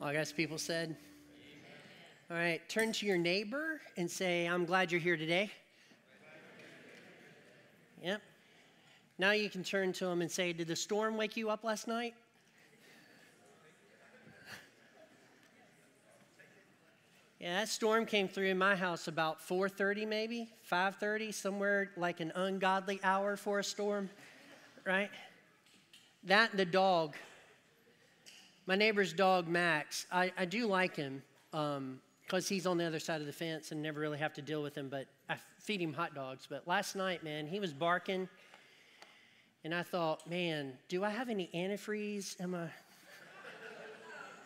All God's people said. All right, turn to your neighbor and say, I'm glad you're here today. Yep. Now you can turn to him and say, Did the storm wake you up last night? Yeah, that storm came through in my house about 4:30 maybe, 5:30, somewhere like an ungodly hour for a storm, right? That and the dog. My neighbor's dog Max. I, I do like him because um, he's on the other side of the fence and never really have to deal with him. But I feed him hot dogs. But last night, man, he was barking, and I thought, man, do I have any antifreeze? Am I?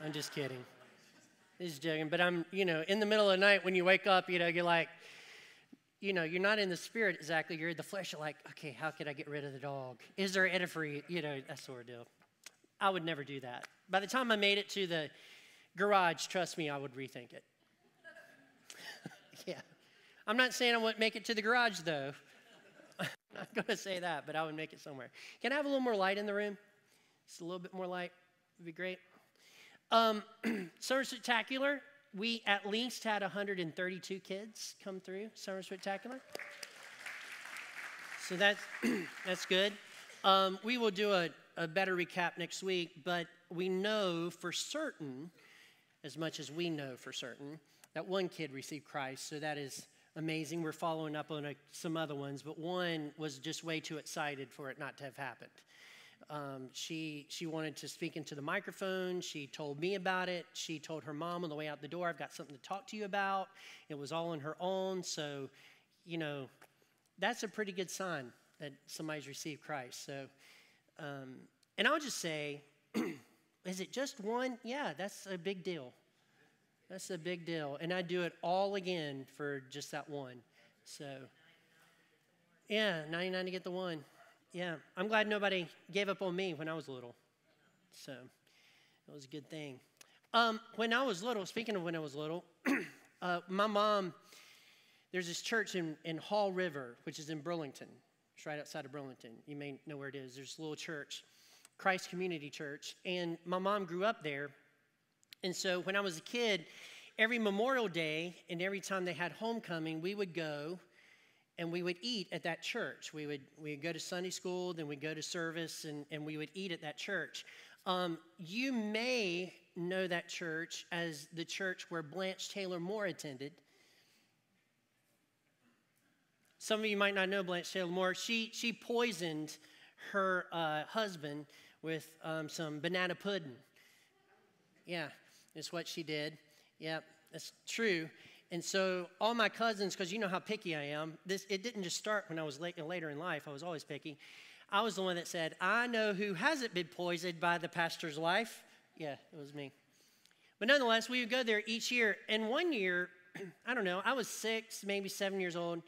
I'm just kidding. He's joking, but I'm, you know, in the middle of the night when you wake up, you know, you're like, you know, you're not in the spirit exactly. You're in the flesh. You're like, okay, how could I get rid of the dog? Is there antifreeze? You know, that sort of deal. I would never do that. By the time I made it to the garage, trust me, I would rethink it. yeah. I'm not saying I wouldn't make it to the garage, though. I'm not going to say that, but I would make it somewhere. Can I have a little more light in the room? Just a little bit more light would be great. Um, Summer Spectacular, we at least had 132 kids come through Summer Spectacular. So that's, that's good. Um, we will do a, a better recap next week, but we know for certain, as much as we know for certain, that one kid received Christ. So that is amazing. We're following up on a, some other ones, but one was just way too excited for it not to have happened. Um, she, she wanted to speak into the microphone. She told me about it. She told her mom on the way out the door, I've got something to talk to you about. It was all on her own. So, you know, that's a pretty good sign that somebody's received Christ. So, um, and I'll just say, is it just one? Yeah, that's a big deal. That's a big deal. And I do it all again for just that one. So, yeah, 99 to get the one. Yeah, I'm glad nobody gave up on me when I was little. So it was a good thing. Um, when I was little, speaking of when I was little, uh, my mom, there's this church in, in Haw River, which is in Burlington. It's right outside of Burlington. You may know where it is. There's a little church, Christ Community Church. And my mom grew up there. And so when I was a kid, every Memorial Day and every time they had homecoming, we would go and we would eat at that church. We would, we would go to Sunday school, then we'd go to service, and, and we would eat at that church. Um, you may know that church as the church where Blanche Taylor Moore attended. Some of you might not know Blanche Taylor Moore. She, she poisoned her uh, husband with um, some banana pudding. Yeah, that's what she did. Yep, that's true. And so all my cousins, because you know how picky I am, this it didn't just start when I was late, later in life. I was always picky. I was the one that said, "I know who hasn't been poisoned by the pastor's wife." Yeah, it was me. But nonetheless, we would go there each year. And one year, I don't know, I was six, maybe seven years old.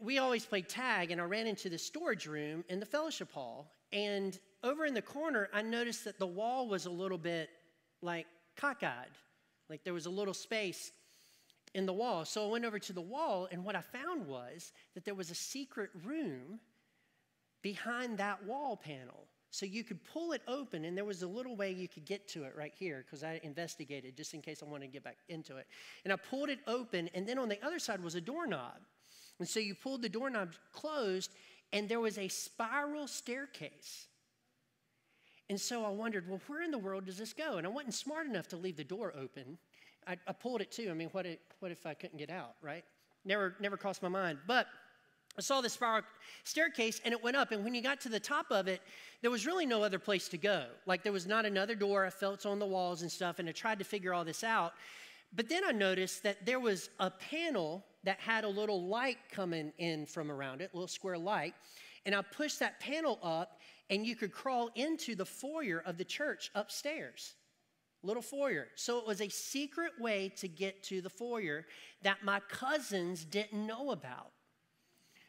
We always played tag, and I ran into the storage room in the fellowship hall. And over in the corner, I noticed that the wall was a little bit like cockeyed, like there was a little space in the wall. So I went over to the wall, and what I found was that there was a secret room behind that wall panel. So you could pull it open, and there was a little way you could get to it right here because I investigated just in case I wanted to get back into it. And I pulled it open, and then on the other side was a doorknob. And so you pulled the doorknob closed, and there was a spiral staircase. And so I wondered, well, where in the world does this go? And I wasn't smart enough to leave the door open. I, I pulled it to. I mean, what if, what if I couldn't get out, right? Never, never crossed my mind. But I saw this spiral staircase and it went up. And when you got to the top of it, there was really no other place to go. Like there was not another door. I felt on the walls and stuff. And I tried to figure all this out. But then I noticed that there was a panel that had a little light coming in from around it, a little square light. And I pushed that panel up, and you could crawl into the foyer of the church upstairs little foyer. So it was a secret way to get to the foyer that my cousins didn't know about.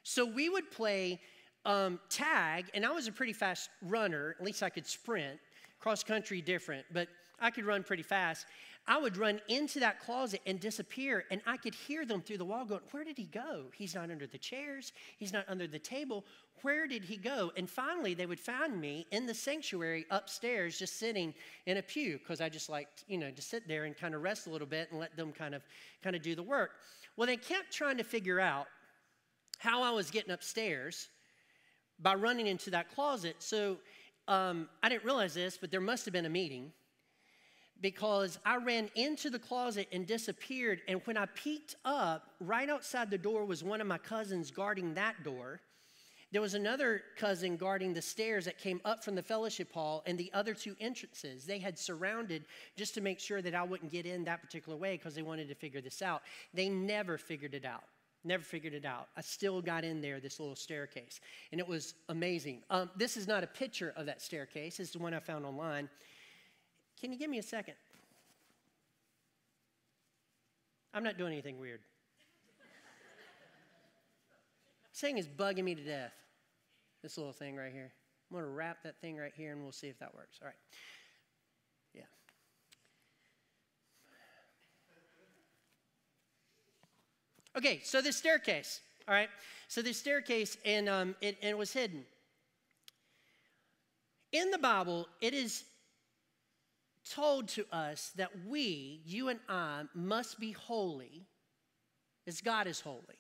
So we would play um, tag, and I was a pretty fast runner. At least I could sprint. Cross country, different, but I could run pretty fast. I would run into that closet and disappear, and I could hear them through the wall going, Where did he go? He's not under the chairs, he's not under the table. Where did he go? And finally, they would find me in the sanctuary upstairs, just sitting in a pew, because I just liked, you know, to sit there and kind of rest a little bit and let them kind of kind of do the work. Well, they kept trying to figure out how I was getting upstairs by running into that closet. So um, I didn't realize this, but there must have been a meeting because I ran into the closet and disappeared. And when I peeked up, right outside the door was one of my cousins guarding that door. There was another cousin guarding the stairs that came up from the fellowship hall and the other two entrances. They had surrounded just to make sure that I wouldn't get in that particular way because they wanted to figure this out. They never figured it out. Never figured it out. I still got in there, this little staircase, and it was amazing. Um, this is not a picture of that staircase, it's the one I found online. Can you give me a second? I'm not doing anything weird. Saying is bugging me to death. This little thing right here. I'm going to wrap that thing right here and we'll see if that works. All right. Yeah. Okay, so this staircase, all right? So this staircase, and um, it, and it was hidden. In the Bible, it is told to us that we, you and I, must be holy as God is holy.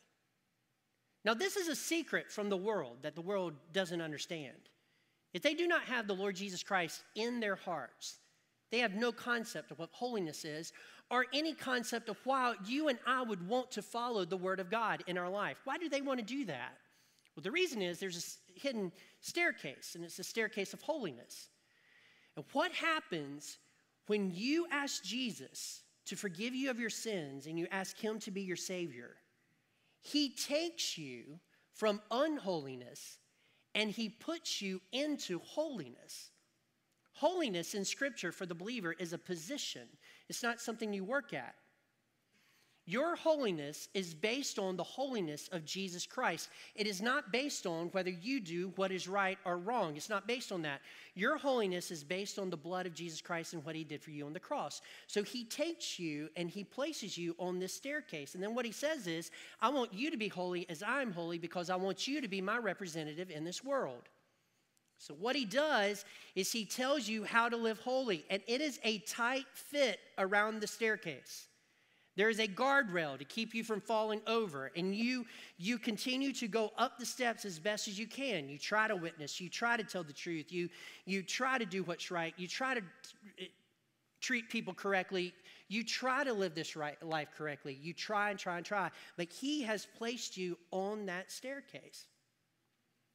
Now, this is a secret from the world that the world doesn't understand. If they do not have the Lord Jesus Christ in their hearts, they have no concept of what holiness is or any concept of why you and I would want to follow the Word of God in our life. Why do they want to do that? Well, the reason is there's a hidden staircase, and it's the staircase of holiness. And what happens when you ask Jesus to forgive you of your sins and you ask Him to be your Savior? He takes you from unholiness and He puts you into holiness. Holiness in Scripture for the believer is a position, it's not something you work at. Your holiness is based on the holiness of Jesus Christ. It is not based on whether you do what is right or wrong. It's not based on that. Your holiness is based on the blood of Jesus Christ and what he did for you on the cross. So he takes you and he places you on this staircase. And then what he says is, I want you to be holy as I'm holy because I want you to be my representative in this world. So, what he does is he tells you how to live holy, and it is a tight fit around the staircase. There is a guardrail to keep you from falling over, and you, you continue to go up the steps as best as you can. You try to witness, you try to tell the truth, you, you try to do what's right, you try to t- treat people correctly, you try to live this right, life correctly. You try and try and try, but He has placed you on that staircase.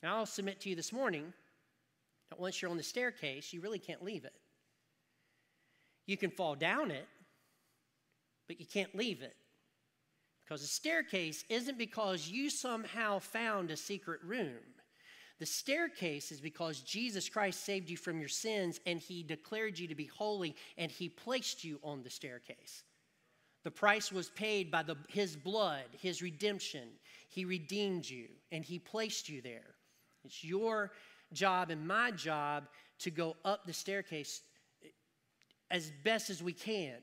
Now, I'll submit to you this morning that once you're on the staircase, you really can't leave it. You can fall down it, but you can't leave it. Because the staircase isn't because you somehow found a secret room. The staircase is because Jesus Christ saved you from your sins and he declared you to be holy and he placed you on the staircase. The price was paid by the, his blood, his redemption. He redeemed you and he placed you there. It's your job and my job to go up the staircase as best as we can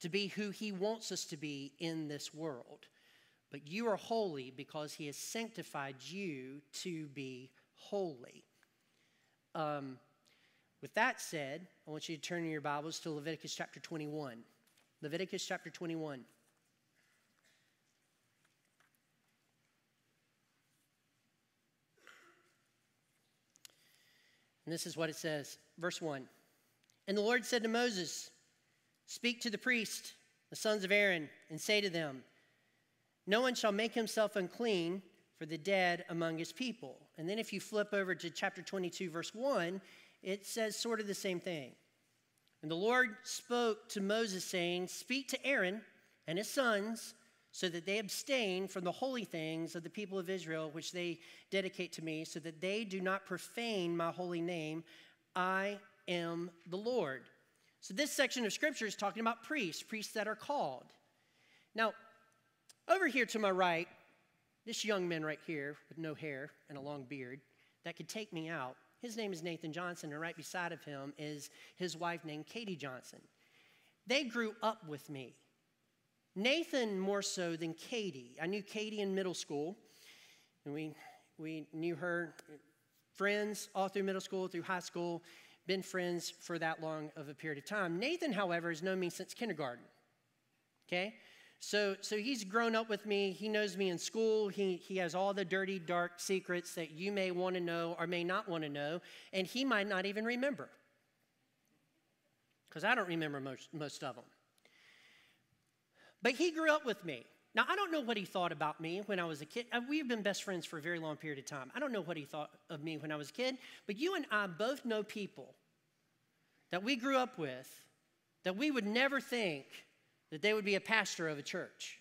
to be who He wants us to be in this world. But you are holy because He has sanctified you to be holy. Um, with that said, I want you to turn in your Bibles to Leviticus chapter 21. Leviticus chapter 21. And this is what it says, verse 1. And the Lord said to Moses, Speak to the priest, the sons of Aaron, and say to them, No one shall make himself unclean for the dead among his people. And then if you flip over to chapter 22, verse 1, it says sort of the same thing. And the Lord spoke to Moses, saying, Speak to Aaron and his sons, so that they abstain from the holy things of the people of Israel, which they dedicate to me, so that they do not profane my holy name. I am the Lord. So, this section of scripture is talking about priests, priests that are called. Now, over here to my right, this young man right here with no hair and a long beard that could take me out, his name is Nathan Johnson, and right beside of him is his wife named Katie Johnson. they grew up with me. Nathan more so than Katie. I knew Katie in middle school, and we, we knew her friends all through middle school, through high school, been friends for that long of a period of time. Nathan, however, has known me since kindergarten. Okay? So, so he's grown up with me. He knows me in school. He, he has all the dirty, dark secrets that you may want to know or may not want to know, and he might not even remember. Because I don't remember most, most of them. But he grew up with me. Now, I don't know what he thought about me when I was a kid. Uh, we've been best friends for a very long period of time. I don't know what he thought of me when I was a kid, but you and I both know people that we grew up with that we would never think that they would be a pastor of a church.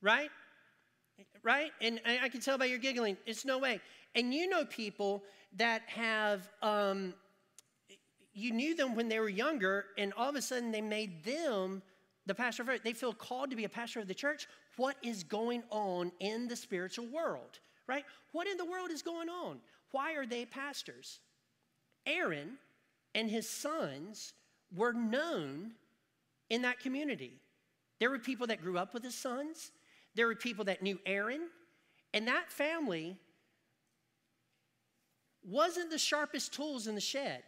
Right? Right? And I can tell by your giggling, it's no way. And you know people that have um, you knew them when they were younger, and all of a sudden they made them the pastor of. They feel called to be a pastor of the church. What is going on in the spiritual world, right? What in the world is going on? Why are they pastors? Aaron and his sons were known in that community. There were people that grew up with his sons, there were people that knew Aaron, and that family wasn't the sharpest tools in the shed.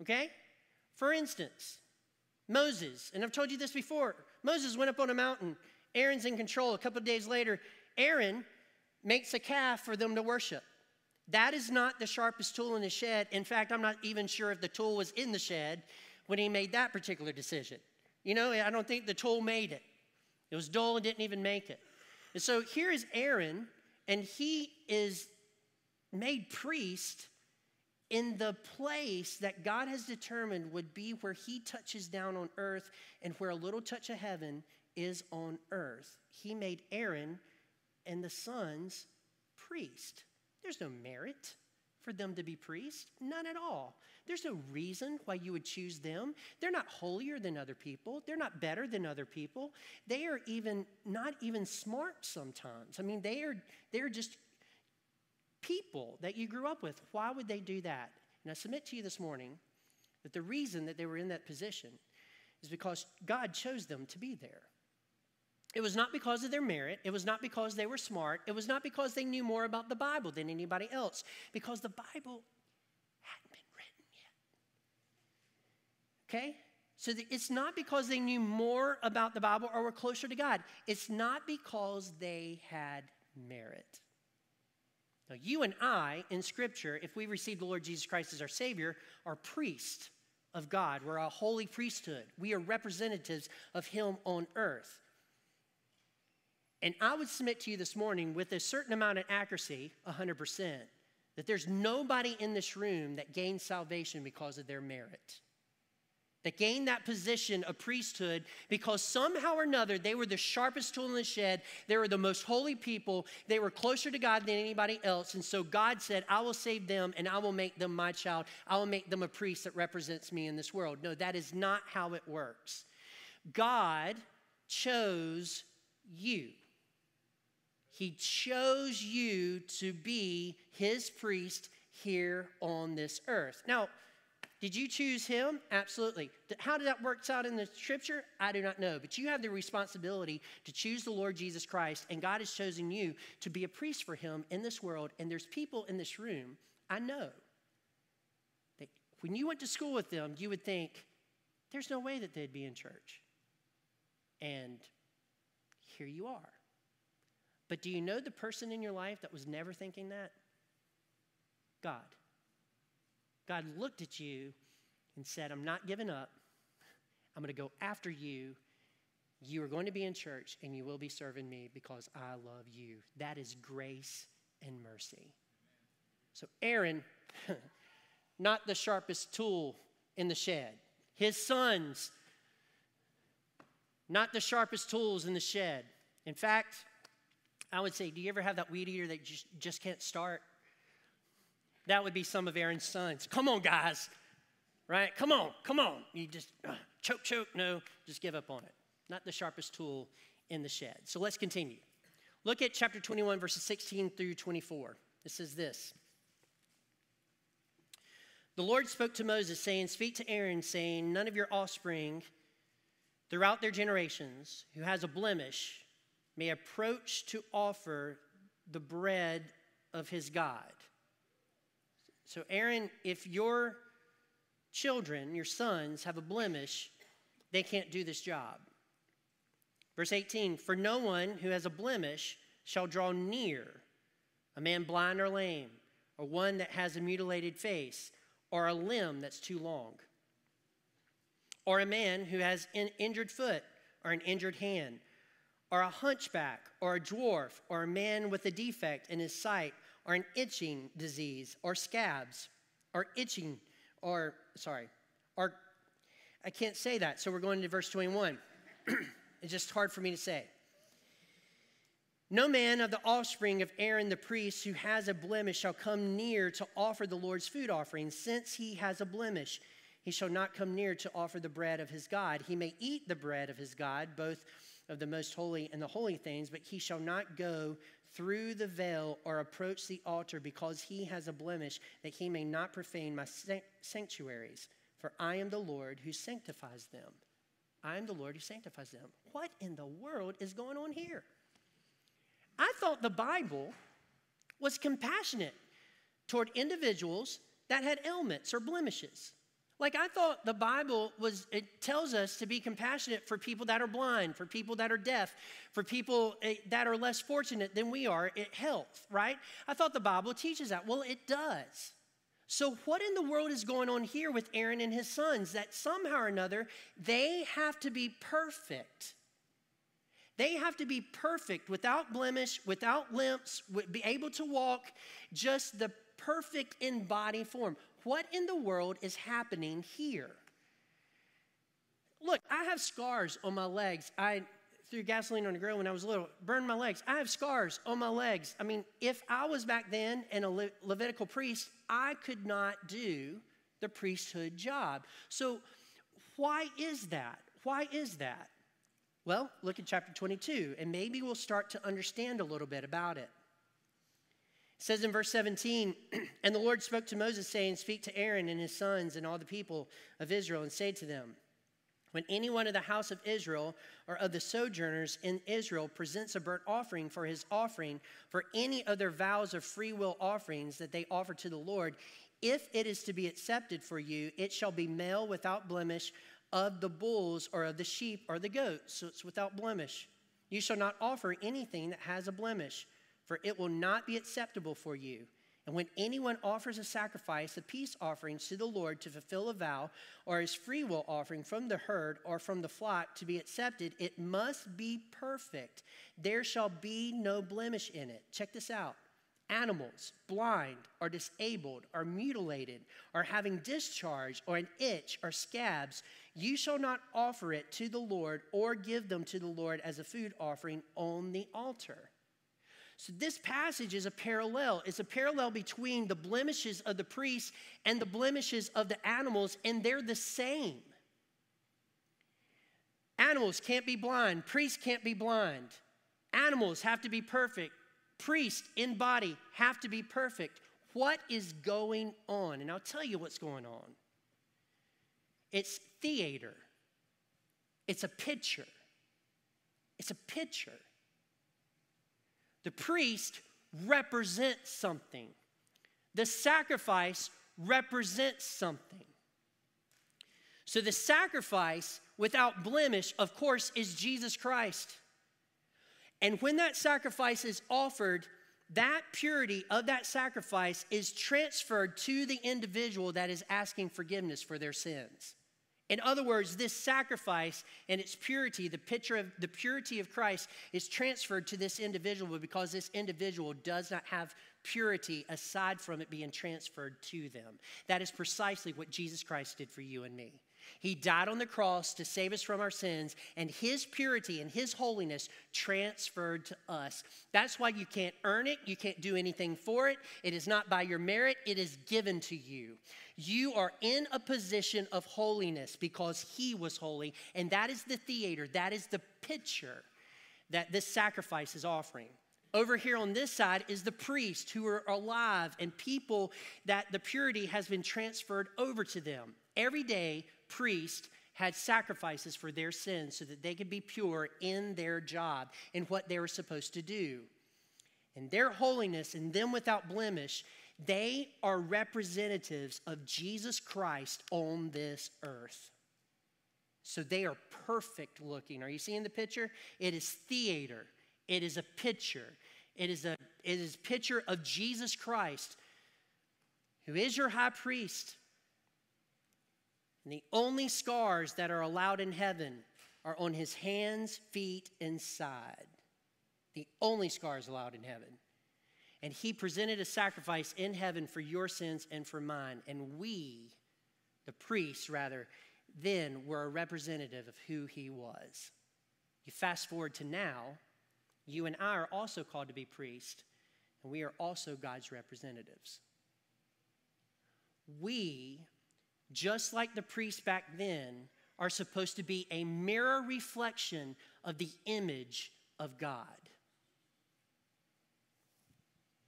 Okay? For instance, Moses, and I've told you this before Moses went up on a mountain. Aaron's in control. A couple of days later, Aaron makes a calf for them to worship. That is not the sharpest tool in the shed. In fact, I'm not even sure if the tool was in the shed when he made that particular decision. You know, I don't think the tool made it. It was dull and didn't even make it. And so here is Aaron, and he is made priest in the place that God has determined would be where He touches down on earth and where a little touch of heaven is on earth. He made Aaron and the sons priest. There's no merit for them to be priests, none at all. There's no reason why you would choose them. They're not holier than other people. They're not better than other people. They are even not even smart sometimes. I mean, they are they're just people that you grew up with. Why would they do that? And I submit to you this morning that the reason that they were in that position is because God chose them to be there. It was not because of their merit. It was not because they were smart. It was not because they knew more about the Bible than anybody else, because the Bible hadn't been written yet. Okay? So it's not because they knew more about the Bible or were closer to God. It's not because they had merit. Now, you and I, in Scripture, if we receive the Lord Jesus Christ as our Savior, are priests of God. We're a holy priesthood. We are representatives of Him on earth. And I would submit to you this morning with a certain amount of accuracy, 100%, that there's nobody in this room that gains salvation because of their merit that gained that position of priesthood because somehow or another they were the sharpest tool in the shed. They were the most holy people. They were closer to God than anybody else. And so God said, I will save them and I will make them my child. I will make them a priest that represents me in this world. No, that is not how it works. God chose you. He chose you to be his priest here on this earth. Now, did you choose him? Absolutely. How did that work out in the scripture? I do not know. But you have the responsibility to choose the Lord Jesus Christ, and God has chosen you to be a priest for him in this world. And there's people in this room, I know, that when you went to school with them, you would think, there's no way that they'd be in church. And here you are. But do you know the person in your life that was never thinking that? God. God looked at you and said, I'm not giving up. I'm going to go after you. You are going to be in church and you will be serving me because I love you. That is grace and mercy. So, Aaron, not the sharpest tool in the shed. His sons, not the sharpest tools in the shed. In fact, I would say, do you ever have that weed eater that just, just can't start? That would be some of Aaron's sons. Come on, guys. Right? Come on, come on. You just uh, choke, choke. No, just give up on it. Not the sharpest tool in the shed. So let's continue. Look at chapter 21, verses 16 through 24. It says this The Lord spoke to Moses, saying, Speak to Aaron, saying, None of your offspring throughout their generations who has a blemish may approach to offer the bread of his God. So, Aaron, if your children, your sons, have a blemish, they can't do this job. Verse 18 For no one who has a blemish shall draw near, a man blind or lame, or one that has a mutilated face, or a limb that's too long, or a man who has an injured foot or an injured hand, or a hunchback, or a dwarf, or a man with a defect in his sight, or an itching disease, or scabs, or itching, or, sorry, or, I can't say that, so we're going to verse 21. it's just hard for me to say. No man of the offspring of Aaron the priest who has a blemish shall come near to offer the Lord's food offering, since he has a blemish. He shall not come near to offer the bread of his God. He may eat the bread of his God, both of the most holy and the holy things, but he shall not go through the veil or approach the altar because he has a blemish, that he may not profane my sanctuaries. For I am the Lord who sanctifies them. I am the Lord who sanctifies them. What in the world is going on here? I thought the Bible was compassionate toward individuals that had ailments or blemishes. Like I thought the Bible was, it tells us to be compassionate for people that are blind, for people that are deaf, for people eh, that are less fortunate than we are at health, right? I thought the Bible teaches that. Well, it does. So, what in the world is going on here with Aaron and his sons that somehow or another they have to be perfect? They have to be perfect, without blemish, without limps, be able to walk, just the perfect in body form. What in the world is happening here? Look, I have scars on my legs. I threw gasoline on the grill when I was little, burned my legs. I have scars on my legs. I mean, if I was back then and a Le- Levitical priest, I could not do the priesthood job. So, why is that? Why is that? Well, look at chapter 22, and maybe we'll start to understand a little bit about it. It says in verse 17, And the Lord spoke to Moses, saying, Speak to Aaron and his sons and all the people of Israel, and say to them, When any one of the house of Israel or of the sojourners in Israel presents a burnt offering for his offering, for any of their vows of free will offerings that they offer to the Lord, if it is to be accepted for you, it shall be male without blemish of the bulls or of the sheep or the goats. So it's without blemish. You shall not offer anything that has a blemish, for it will not be acceptable for you. And when anyone offers a sacrifice of peace offerings to the Lord to fulfill a vow, or his freewill offering from the herd or from the flock to be accepted, it must be perfect. There shall be no blemish in it. Check this out animals, blind or disabled or mutilated or having discharge or an itch or scabs, you shall not offer it to the Lord or give them to the Lord as a food offering on the altar. So, this passage is a parallel. It's a parallel between the blemishes of the priests and the blemishes of the animals, and they're the same. Animals can't be blind, priests can't be blind. Animals have to be perfect, priests in body have to be perfect. What is going on? And I'll tell you what's going on. It's theater, it's a picture. It's a picture. The priest represents something, the sacrifice represents something. So, the sacrifice without blemish, of course, is Jesus Christ. And when that sacrifice is offered, that purity of that sacrifice is transferred to the individual that is asking forgiveness for their sins. In other words, this sacrifice and its purity, the picture of the purity of Christ, is transferred to this individual because this individual does not have purity aside from it being transferred to them. That is precisely what Jesus Christ did for you and me. He died on the cross to save us from our sins, and His purity and His holiness transferred to us. That's why you can't earn it, you can't do anything for it. It is not by your merit, it is given to you. You are in a position of holiness because He was holy, and that is the theater, that is the picture that this sacrifice is offering. Over here on this side is the priest who are alive and people that the purity has been transferred over to them. Every day, priest had sacrifices for their sins so that they could be pure in their job and what they were supposed to do. And their holiness and them without blemish, they are representatives of Jesus Christ on this earth. So they are perfect looking. Are you seeing the picture? It is theater. It is a picture. It is a it is picture of Jesus Christ, who is your high priest. And the only scars that are allowed in heaven are on his hands, feet, and side. The only scars allowed in heaven. And he presented a sacrifice in heaven for your sins and for mine. And we, the priests rather, then were a representative of who he was. You fast forward to now, you and I are also called to be priests, and we are also God's representatives. We, just like the priests back then, are supposed to be a mirror reflection of the image of God.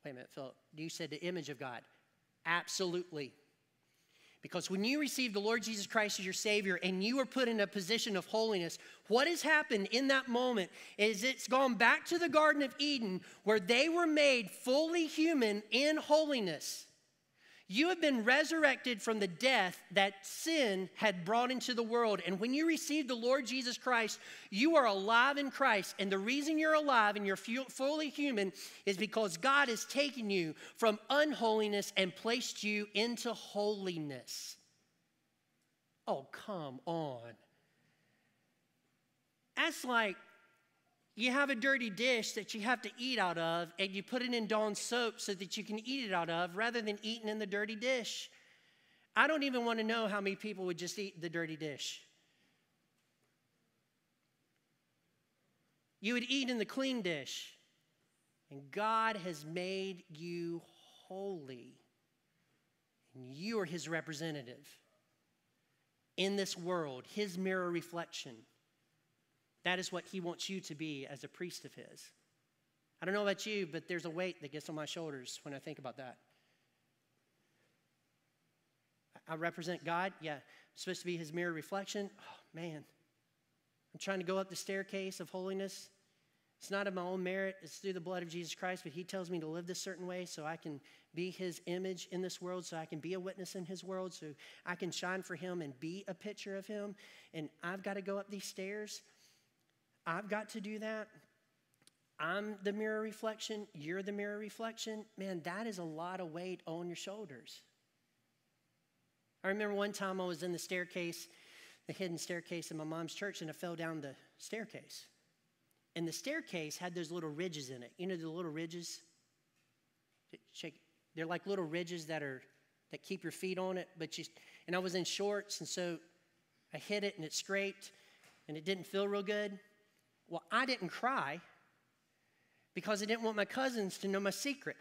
Wait a minute, Philip. You said the image of God. Absolutely. Because when you receive the Lord Jesus Christ as your Savior and you are put in a position of holiness, what has happened in that moment is it's gone back to the Garden of Eden where they were made fully human in holiness. You have been resurrected from the death that sin had brought into the world. And when you receive the Lord Jesus Christ, you are alive in Christ. And the reason you're alive and you're fully human is because God has taken you from unholiness and placed you into holiness. Oh, come on. That's like you have a dirty dish that you have to eat out of, and you put it in Dawn soap so that you can eat it out of rather than eating in the dirty dish. I don't even want to know how many people would just eat the dirty dish. You would eat in the clean dish. And God has made you holy. And you are His representative in this world, His mirror reflection. That is what he wants you to be as a priest of his. I don't know about you, but there's a weight that gets on my shoulders when I think about that. I represent God. Yeah, I'm supposed to be his mirror reflection. Oh, man. I'm trying to go up the staircase of holiness. It's not of my own merit, it's through the blood of Jesus Christ, but he tells me to live this certain way so I can be his image in this world, so I can be a witness in his world, so I can shine for him and be a picture of him. And I've got to go up these stairs. I've got to do that. I'm the mirror reflection, you're the mirror reflection. Man, that is a lot of weight on your shoulders. I remember one time I was in the staircase, the hidden staircase in my mom's church, and I fell down the staircase. And the staircase had those little ridges in it. You know the little ridges? They're like little ridges that are that keep your feet on it, but you and I was in shorts, and so I hit it and it scraped, and it didn't feel real good. Well, I didn't cry because I didn't want my cousins to know my secret.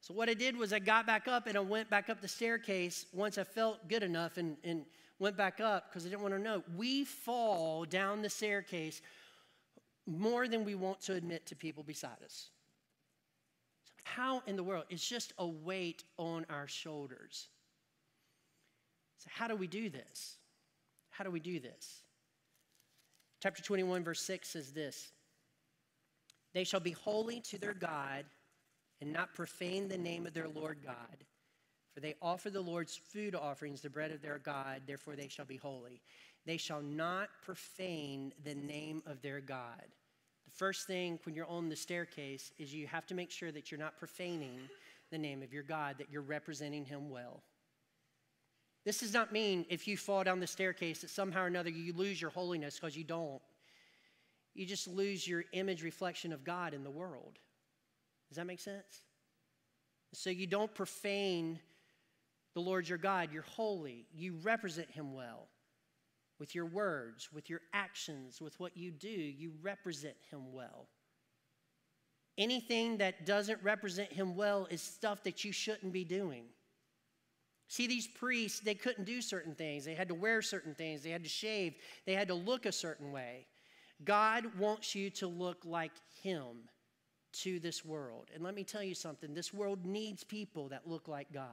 So, what I did was I got back up and I went back up the staircase once I felt good enough and, and went back up because I didn't want to know. We fall down the staircase more than we want to admit to people beside us. How in the world? It's just a weight on our shoulders. So, how do we do this? How do we do this? Chapter 21, verse 6 says this They shall be holy to their God and not profane the name of their Lord God. For they offer the Lord's food offerings, the bread of their God, therefore they shall be holy. They shall not profane the name of their God. The first thing when you're on the staircase is you have to make sure that you're not profaning the name of your God, that you're representing Him well. This does not mean if you fall down the staircase that somehow or another you lose your holiness because you don't. You just lose your image reflection of God in the world. Does that make sense? So you don't profane the Lord your God. You're holy. You represent him well with your words, with your actions, with what you do. You represent him well. Anything that doesn't represent him well is stuff that you shouldn't be doing. See, these priests, they couldn't do certain things. They had to wear certain things. They had to shave. They had to look a certain way. God wants you to look like Him to this world. And let me tell you something this world needs people that look like God,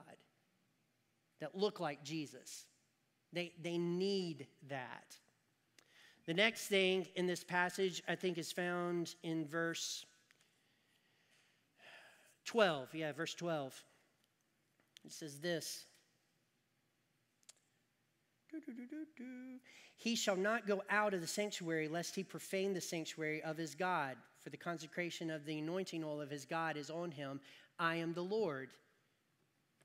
that look like Jesus. They, they need that. The next thing in this passage, I think, is found in verse 12. Yeah, verse 12. It says this He shall not go out of the sanctuary lest he profane the sanctuary of his God, for the consecration of the anointing oil of his God is on him. I am the Lord.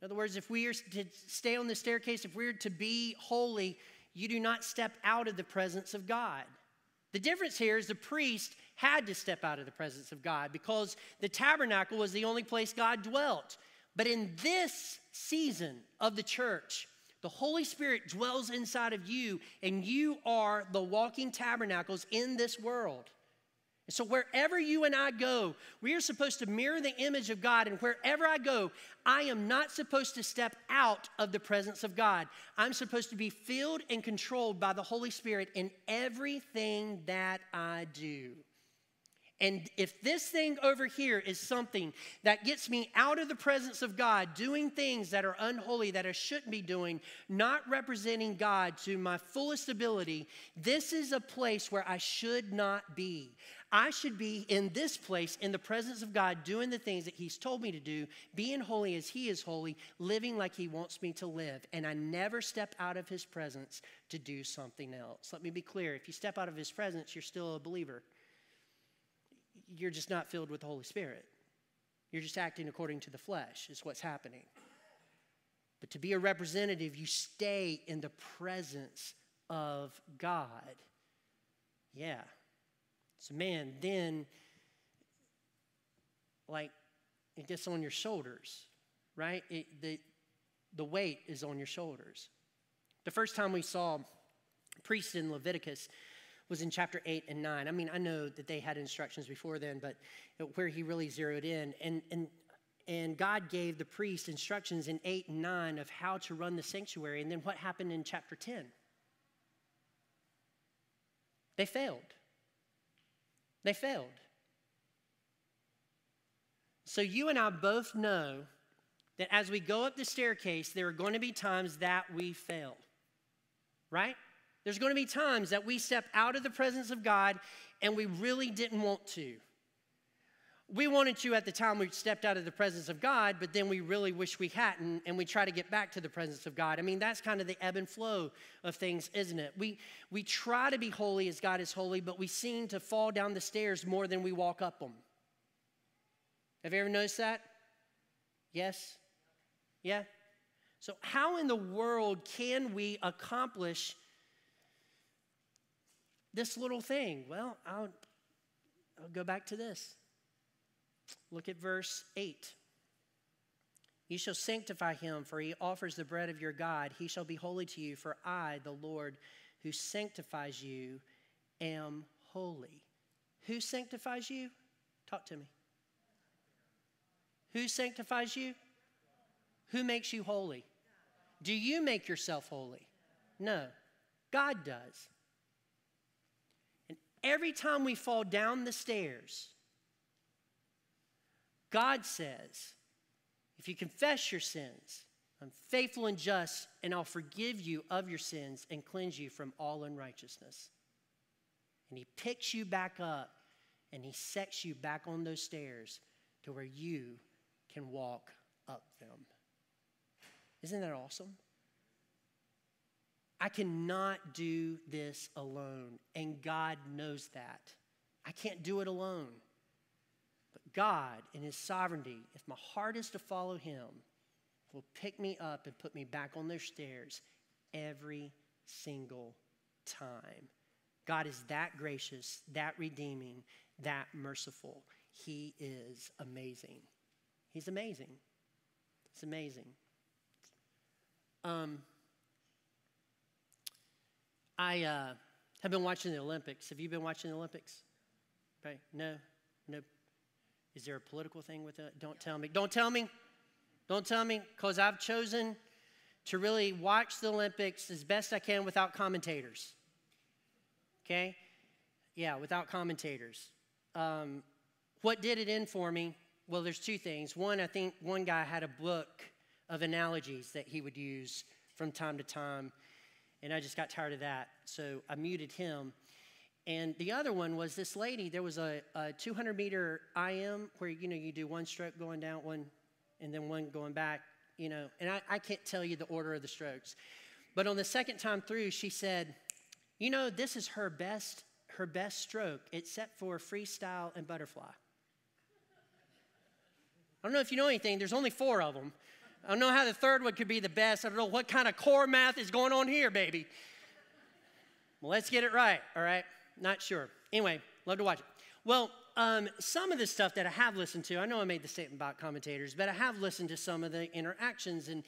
In other words, if we are to stay on the staircase, if we're to be holy, you do not step out of the presence of God. The difference here is the priest had to step out of the presence of God because the tabernacle was the only place God dwelt. But in this season of the church, the Holy Spirit dwells inside of you, and you are the walking tabernacles in this world. And so, wherever you and I go, we are supposed to mirror the image of God. And wherever I go, I am not supposed to step out of the presence of God. I'm supposed to be filled and controlled by the Holy Spirit in everything that I do. And if this thing over here is something that gets me out of the presence of God, doing things that are unholy that I shouldn't be doing, not representing God to my fullest ability, this is a place where I should not be. I should be in this place in the presence of God, doing the things that He's told me to do, being holy as He is holy, living like He wants me to live. And I never step out of His presence to do something else. Let me be clear if you step out of His presence, you're still a believer you're just not filled with the Holy Spirit. You're just acting according to the flesh, is what's happening. But to be a representative, you stay in the presence of God. Yeah. So, man, then, like, it gets on your shoulders, right? It, the, the weight is on your shoulders. The first time we saw priests in Leviticus, was in chapter 8 and 9. I mean, I know that they had instructions before then, but where he really zeroed in. And, and, and God gave the priest instructions in 8 and 9 of how to run the sanctuary. And then what happened in chapter 10? They failed. They failed. So you and I both know that as we go up the staircase, there are going to be times that we fail, right? There's going to be times that we step out of the presence of God and we really didn't want to. We wanted to at the time we stepped out of the presence of God, but then we really wish we hadn't, and we try to get back to the presence of God. I mean, that's kind of the ebb and flow of things, isn't it? We, we try to be holy as God is holy, but we seem to fall down the stairs more than we walk up them. Have you ever noticed that? Yes? Yeah? So, how in the world can we accomplish this little thing? Well, I'll, I'll go back to this. Look at verse 8. You shall sanctify him, for he offers the bread of your God. He shall be holy to you, for I, the Lord, who sanctifies you, am holy. Who sanctifies you? Talk to me. Who sanctifies you? Who makes you holy? Do you make yourself holy? No, God does. Every time we fall down the stairs, God says, if you confess your sins, I'm faithful and just, and I'll forgive you of your sins and cleanse you from all unrighteousness. And He picks you back up and He sets you back on those stairs to where you can walk up them. Isn't that awesome? I cannot do this alone, and God knows that. I can't do it alone. But God, in His sovereignty, if my heart is to follow Him, will pick me up and put me back on those stairs every single time. God is that gracious, that redeeming, that merciful. He is amazing. He's amazing. It's amazing. Um, I uh, have been watching the Olympics. Have you been watching the Olympics? Okay, No? No. Is there a political thing with it? Don't tell me. Don't tell me. Don't tell me, because I've chosen to really watch the Olympics as best I can without commentators. Okay? Yeah, without commentators. Um, what did it in for me? Well, there's two things. One, I think one guy had a book of analogies that he would use from time to time, and I just got tired of that, so I muted him. And the other one was this lady. There was a, a 200 meter IM where you know you do one stroke going down, one, and then one going back. You know, and I, I can't tell you the order of the strokes, but on the second time through, she said, "You know, this is her best her best stroke, except for freestyle and butterfly." I don't know if you know anything. There's only four of them. I don't know how the third one could be the best. I don't know what kind of core math is going on here, baby. Well, let's get it right, all right? Not sure. Anyway, love to watch it. Well, um, some of the stuff that I have listened to, I know I made the statement about commentators, but I have listened to some of the interactions. And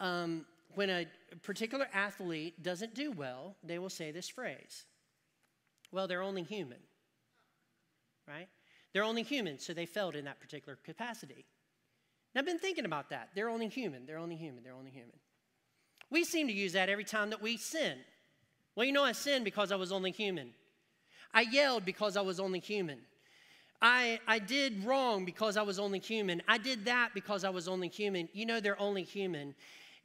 um, when a particular athlete doesn't do well, they will say this phrase Well, they're only human, right? They're only human, so they failed in that particular capacity. I've been thinking about that. They're only human, they're only human, they're only human. We seem to use that every time that we sin. Well, you know, I sinned because I was only human. I yelled because I was only human. I, I did wrong because I was only human. I did that because I was only human. You know, they're only human.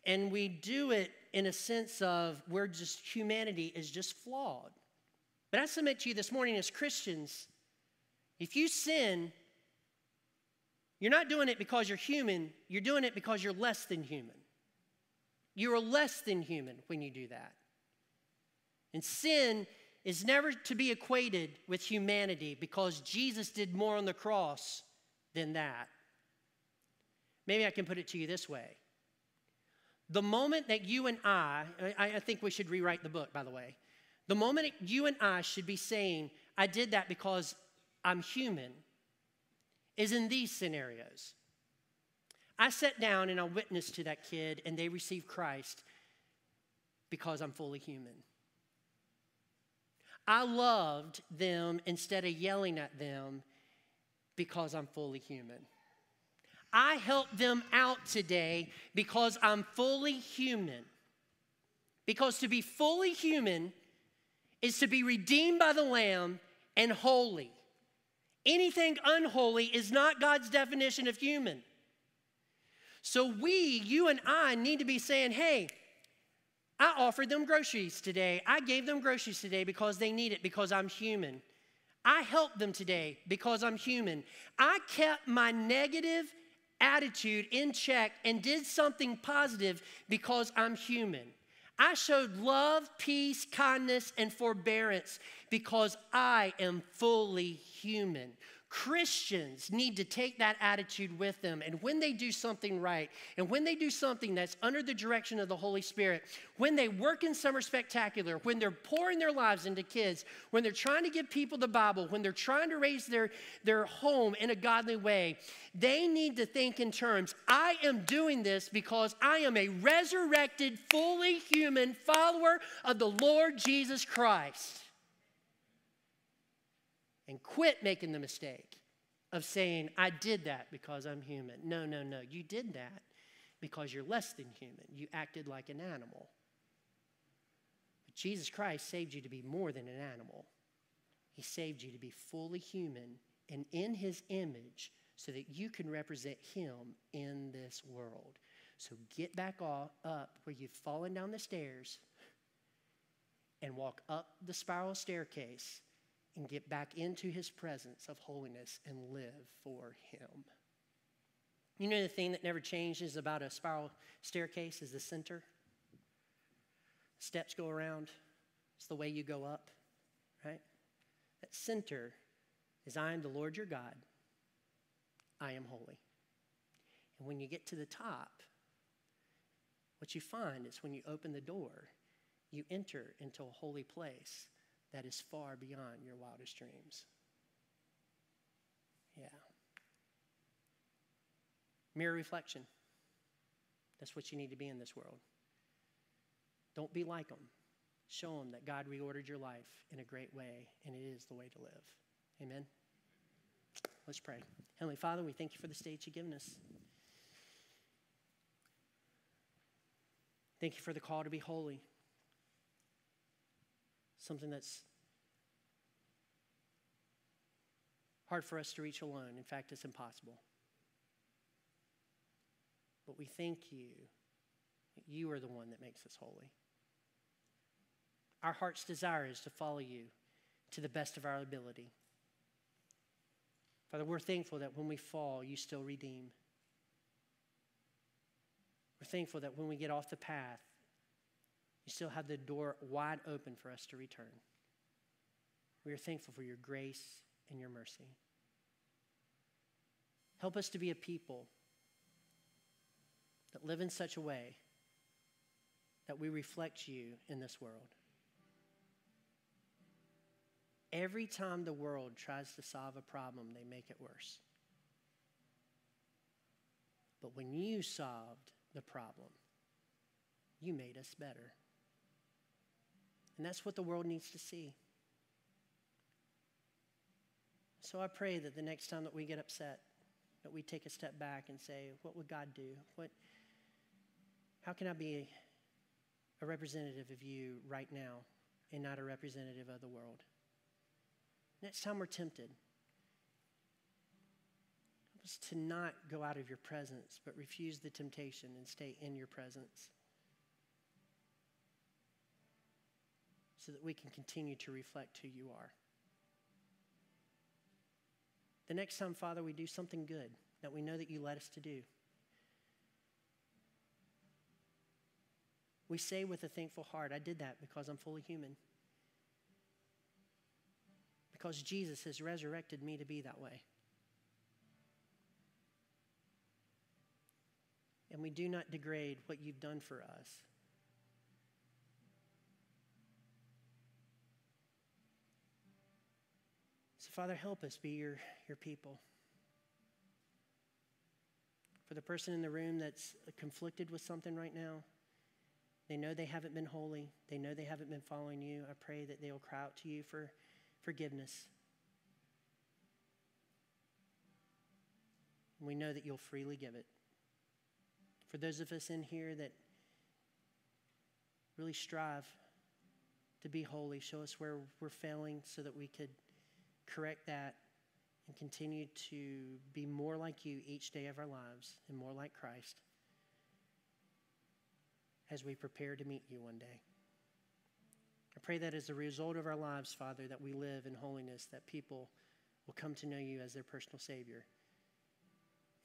And we do it in a sense of we're just, humanity is just flawed. But I submit to you this morning as Christians, if you sin, you're not doing it because you're human, you're doing it because you're less than human. You are less than human when you do that. And sin is never to be equated with humanity because Jesus did more on the cross than that. Maybe I can put it to you this way. The moment that you and I, I, think we should rewrite the book, by the way. The moment you and I should be saying, I did that because I'm human, is in these scenarios. I sat down and I witnessed to that kid, and they received Christ because I'm fully human. I loved them instead of yelling at them because I'm fully human. I helped them out today because I'm fully human. Because to be fully human is to be redeemed by the Lamb and holy. Anything unholy is not God's definition of human. So we, you and I, need to be saying, hey, I offered them groceries today. I gave them groceries today because they need it, because I'm human. I helped them today because I'm human. I kept my negative attitude in check and did something positive because I'm human. I showed love, peace, kindness, and forbearance because I am fully human. Christians need to take that attitude with them. And when they do something right, and when they do something that's under the direction of the Holy Spirit, when they work in Summer Spectacular, when they're pouring their lives into kids, when they're trying to give people the Bible, when they're trying to raise their, their home in a godly way, they need to think in terms I am doing this because I am a resurrected, fully human follower of the Lord Jesus Christ and quit making the mistake of saying, I did that because I'm human. No, no, no. You did that because you're less than human. You acted like an animal. But Jesus Christ saved you to be more than an animal, He saved you to be fully human and in His image so that you can represent Him in this world. So get back up where you've fallen down the stairs and walk up the spiral staircase and get back into his presence of holiness and live for him. You know the thing that never changes about a spiral staircase is the center? Steps go around, it's the way you go up, right? That center is I am the Lord your God, I am holy. And when you get to the top, what you find is when you open the door, you enter into a holy place that is far beyond your wildest dreams. Yeah. Mirror reflection. That's what you need to be in this world. Don't be like them. Show them that God reordered your life in a great way, and it is the way to live. Amen. Let's pray. Heavenly Father, we thank you for the stage you've given us. Thank you for the call to be holy something that's hard for us to reach alone. In fact, it's impossible. But we thank you that you are the one that makes us holy. Our heart's desire is to follow you to the best of our ability. Father, we're thankful that when we fall, you still redeem. We're thankful that when we get off the path, you still have the door wide open for us to return. We are thankful for your grace and your mercy. Help us to be a people that live in such a way that we reflect you in this world. Every time the world tries to solve a problem, they make it worse. But when you solved the problem, you made us better. And that's what the world needs to see. So I pray that the next time that we get upset, that we take a step back and say, what would God do? What, how can I be a representative of you right now and not a representative of the world? Next time we're tempted, help us to not go out of your presence, but refuse the temptation and stay in your presence. So that we can continue to reflect who you are. The next time, Father, we do something good that we know that you led us to do. We say with a thankful heart, I did that because I'm fully human because Jesus has resurrected me to be that way. And we do not degrade what you've done for us. Father, help us be your, your people. For the person in the room that's conflicted with something right now, they know they haven't been holy, they know they haven't been following you. I pray that they'll cry out to you for forgiveness. we know that you'll freely give it. For those of us in here that really strive to be holy, show us where we're failing so that we could correct that and continue to be more like you each day of our lives and more like Christ as we prepare to meet you one day. I pray that as a result of our lives, Father, that we live in holiness, that people will come to know you as their personal Savior.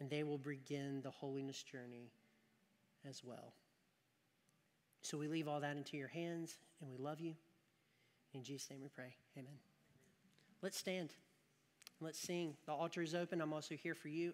And they will begin the holiness journey as well. So we leave all that into your hands, and we love you. In Jesus' name we pray. Amen. Let's stand. Let's sing. The altar is open. I'm also here for you.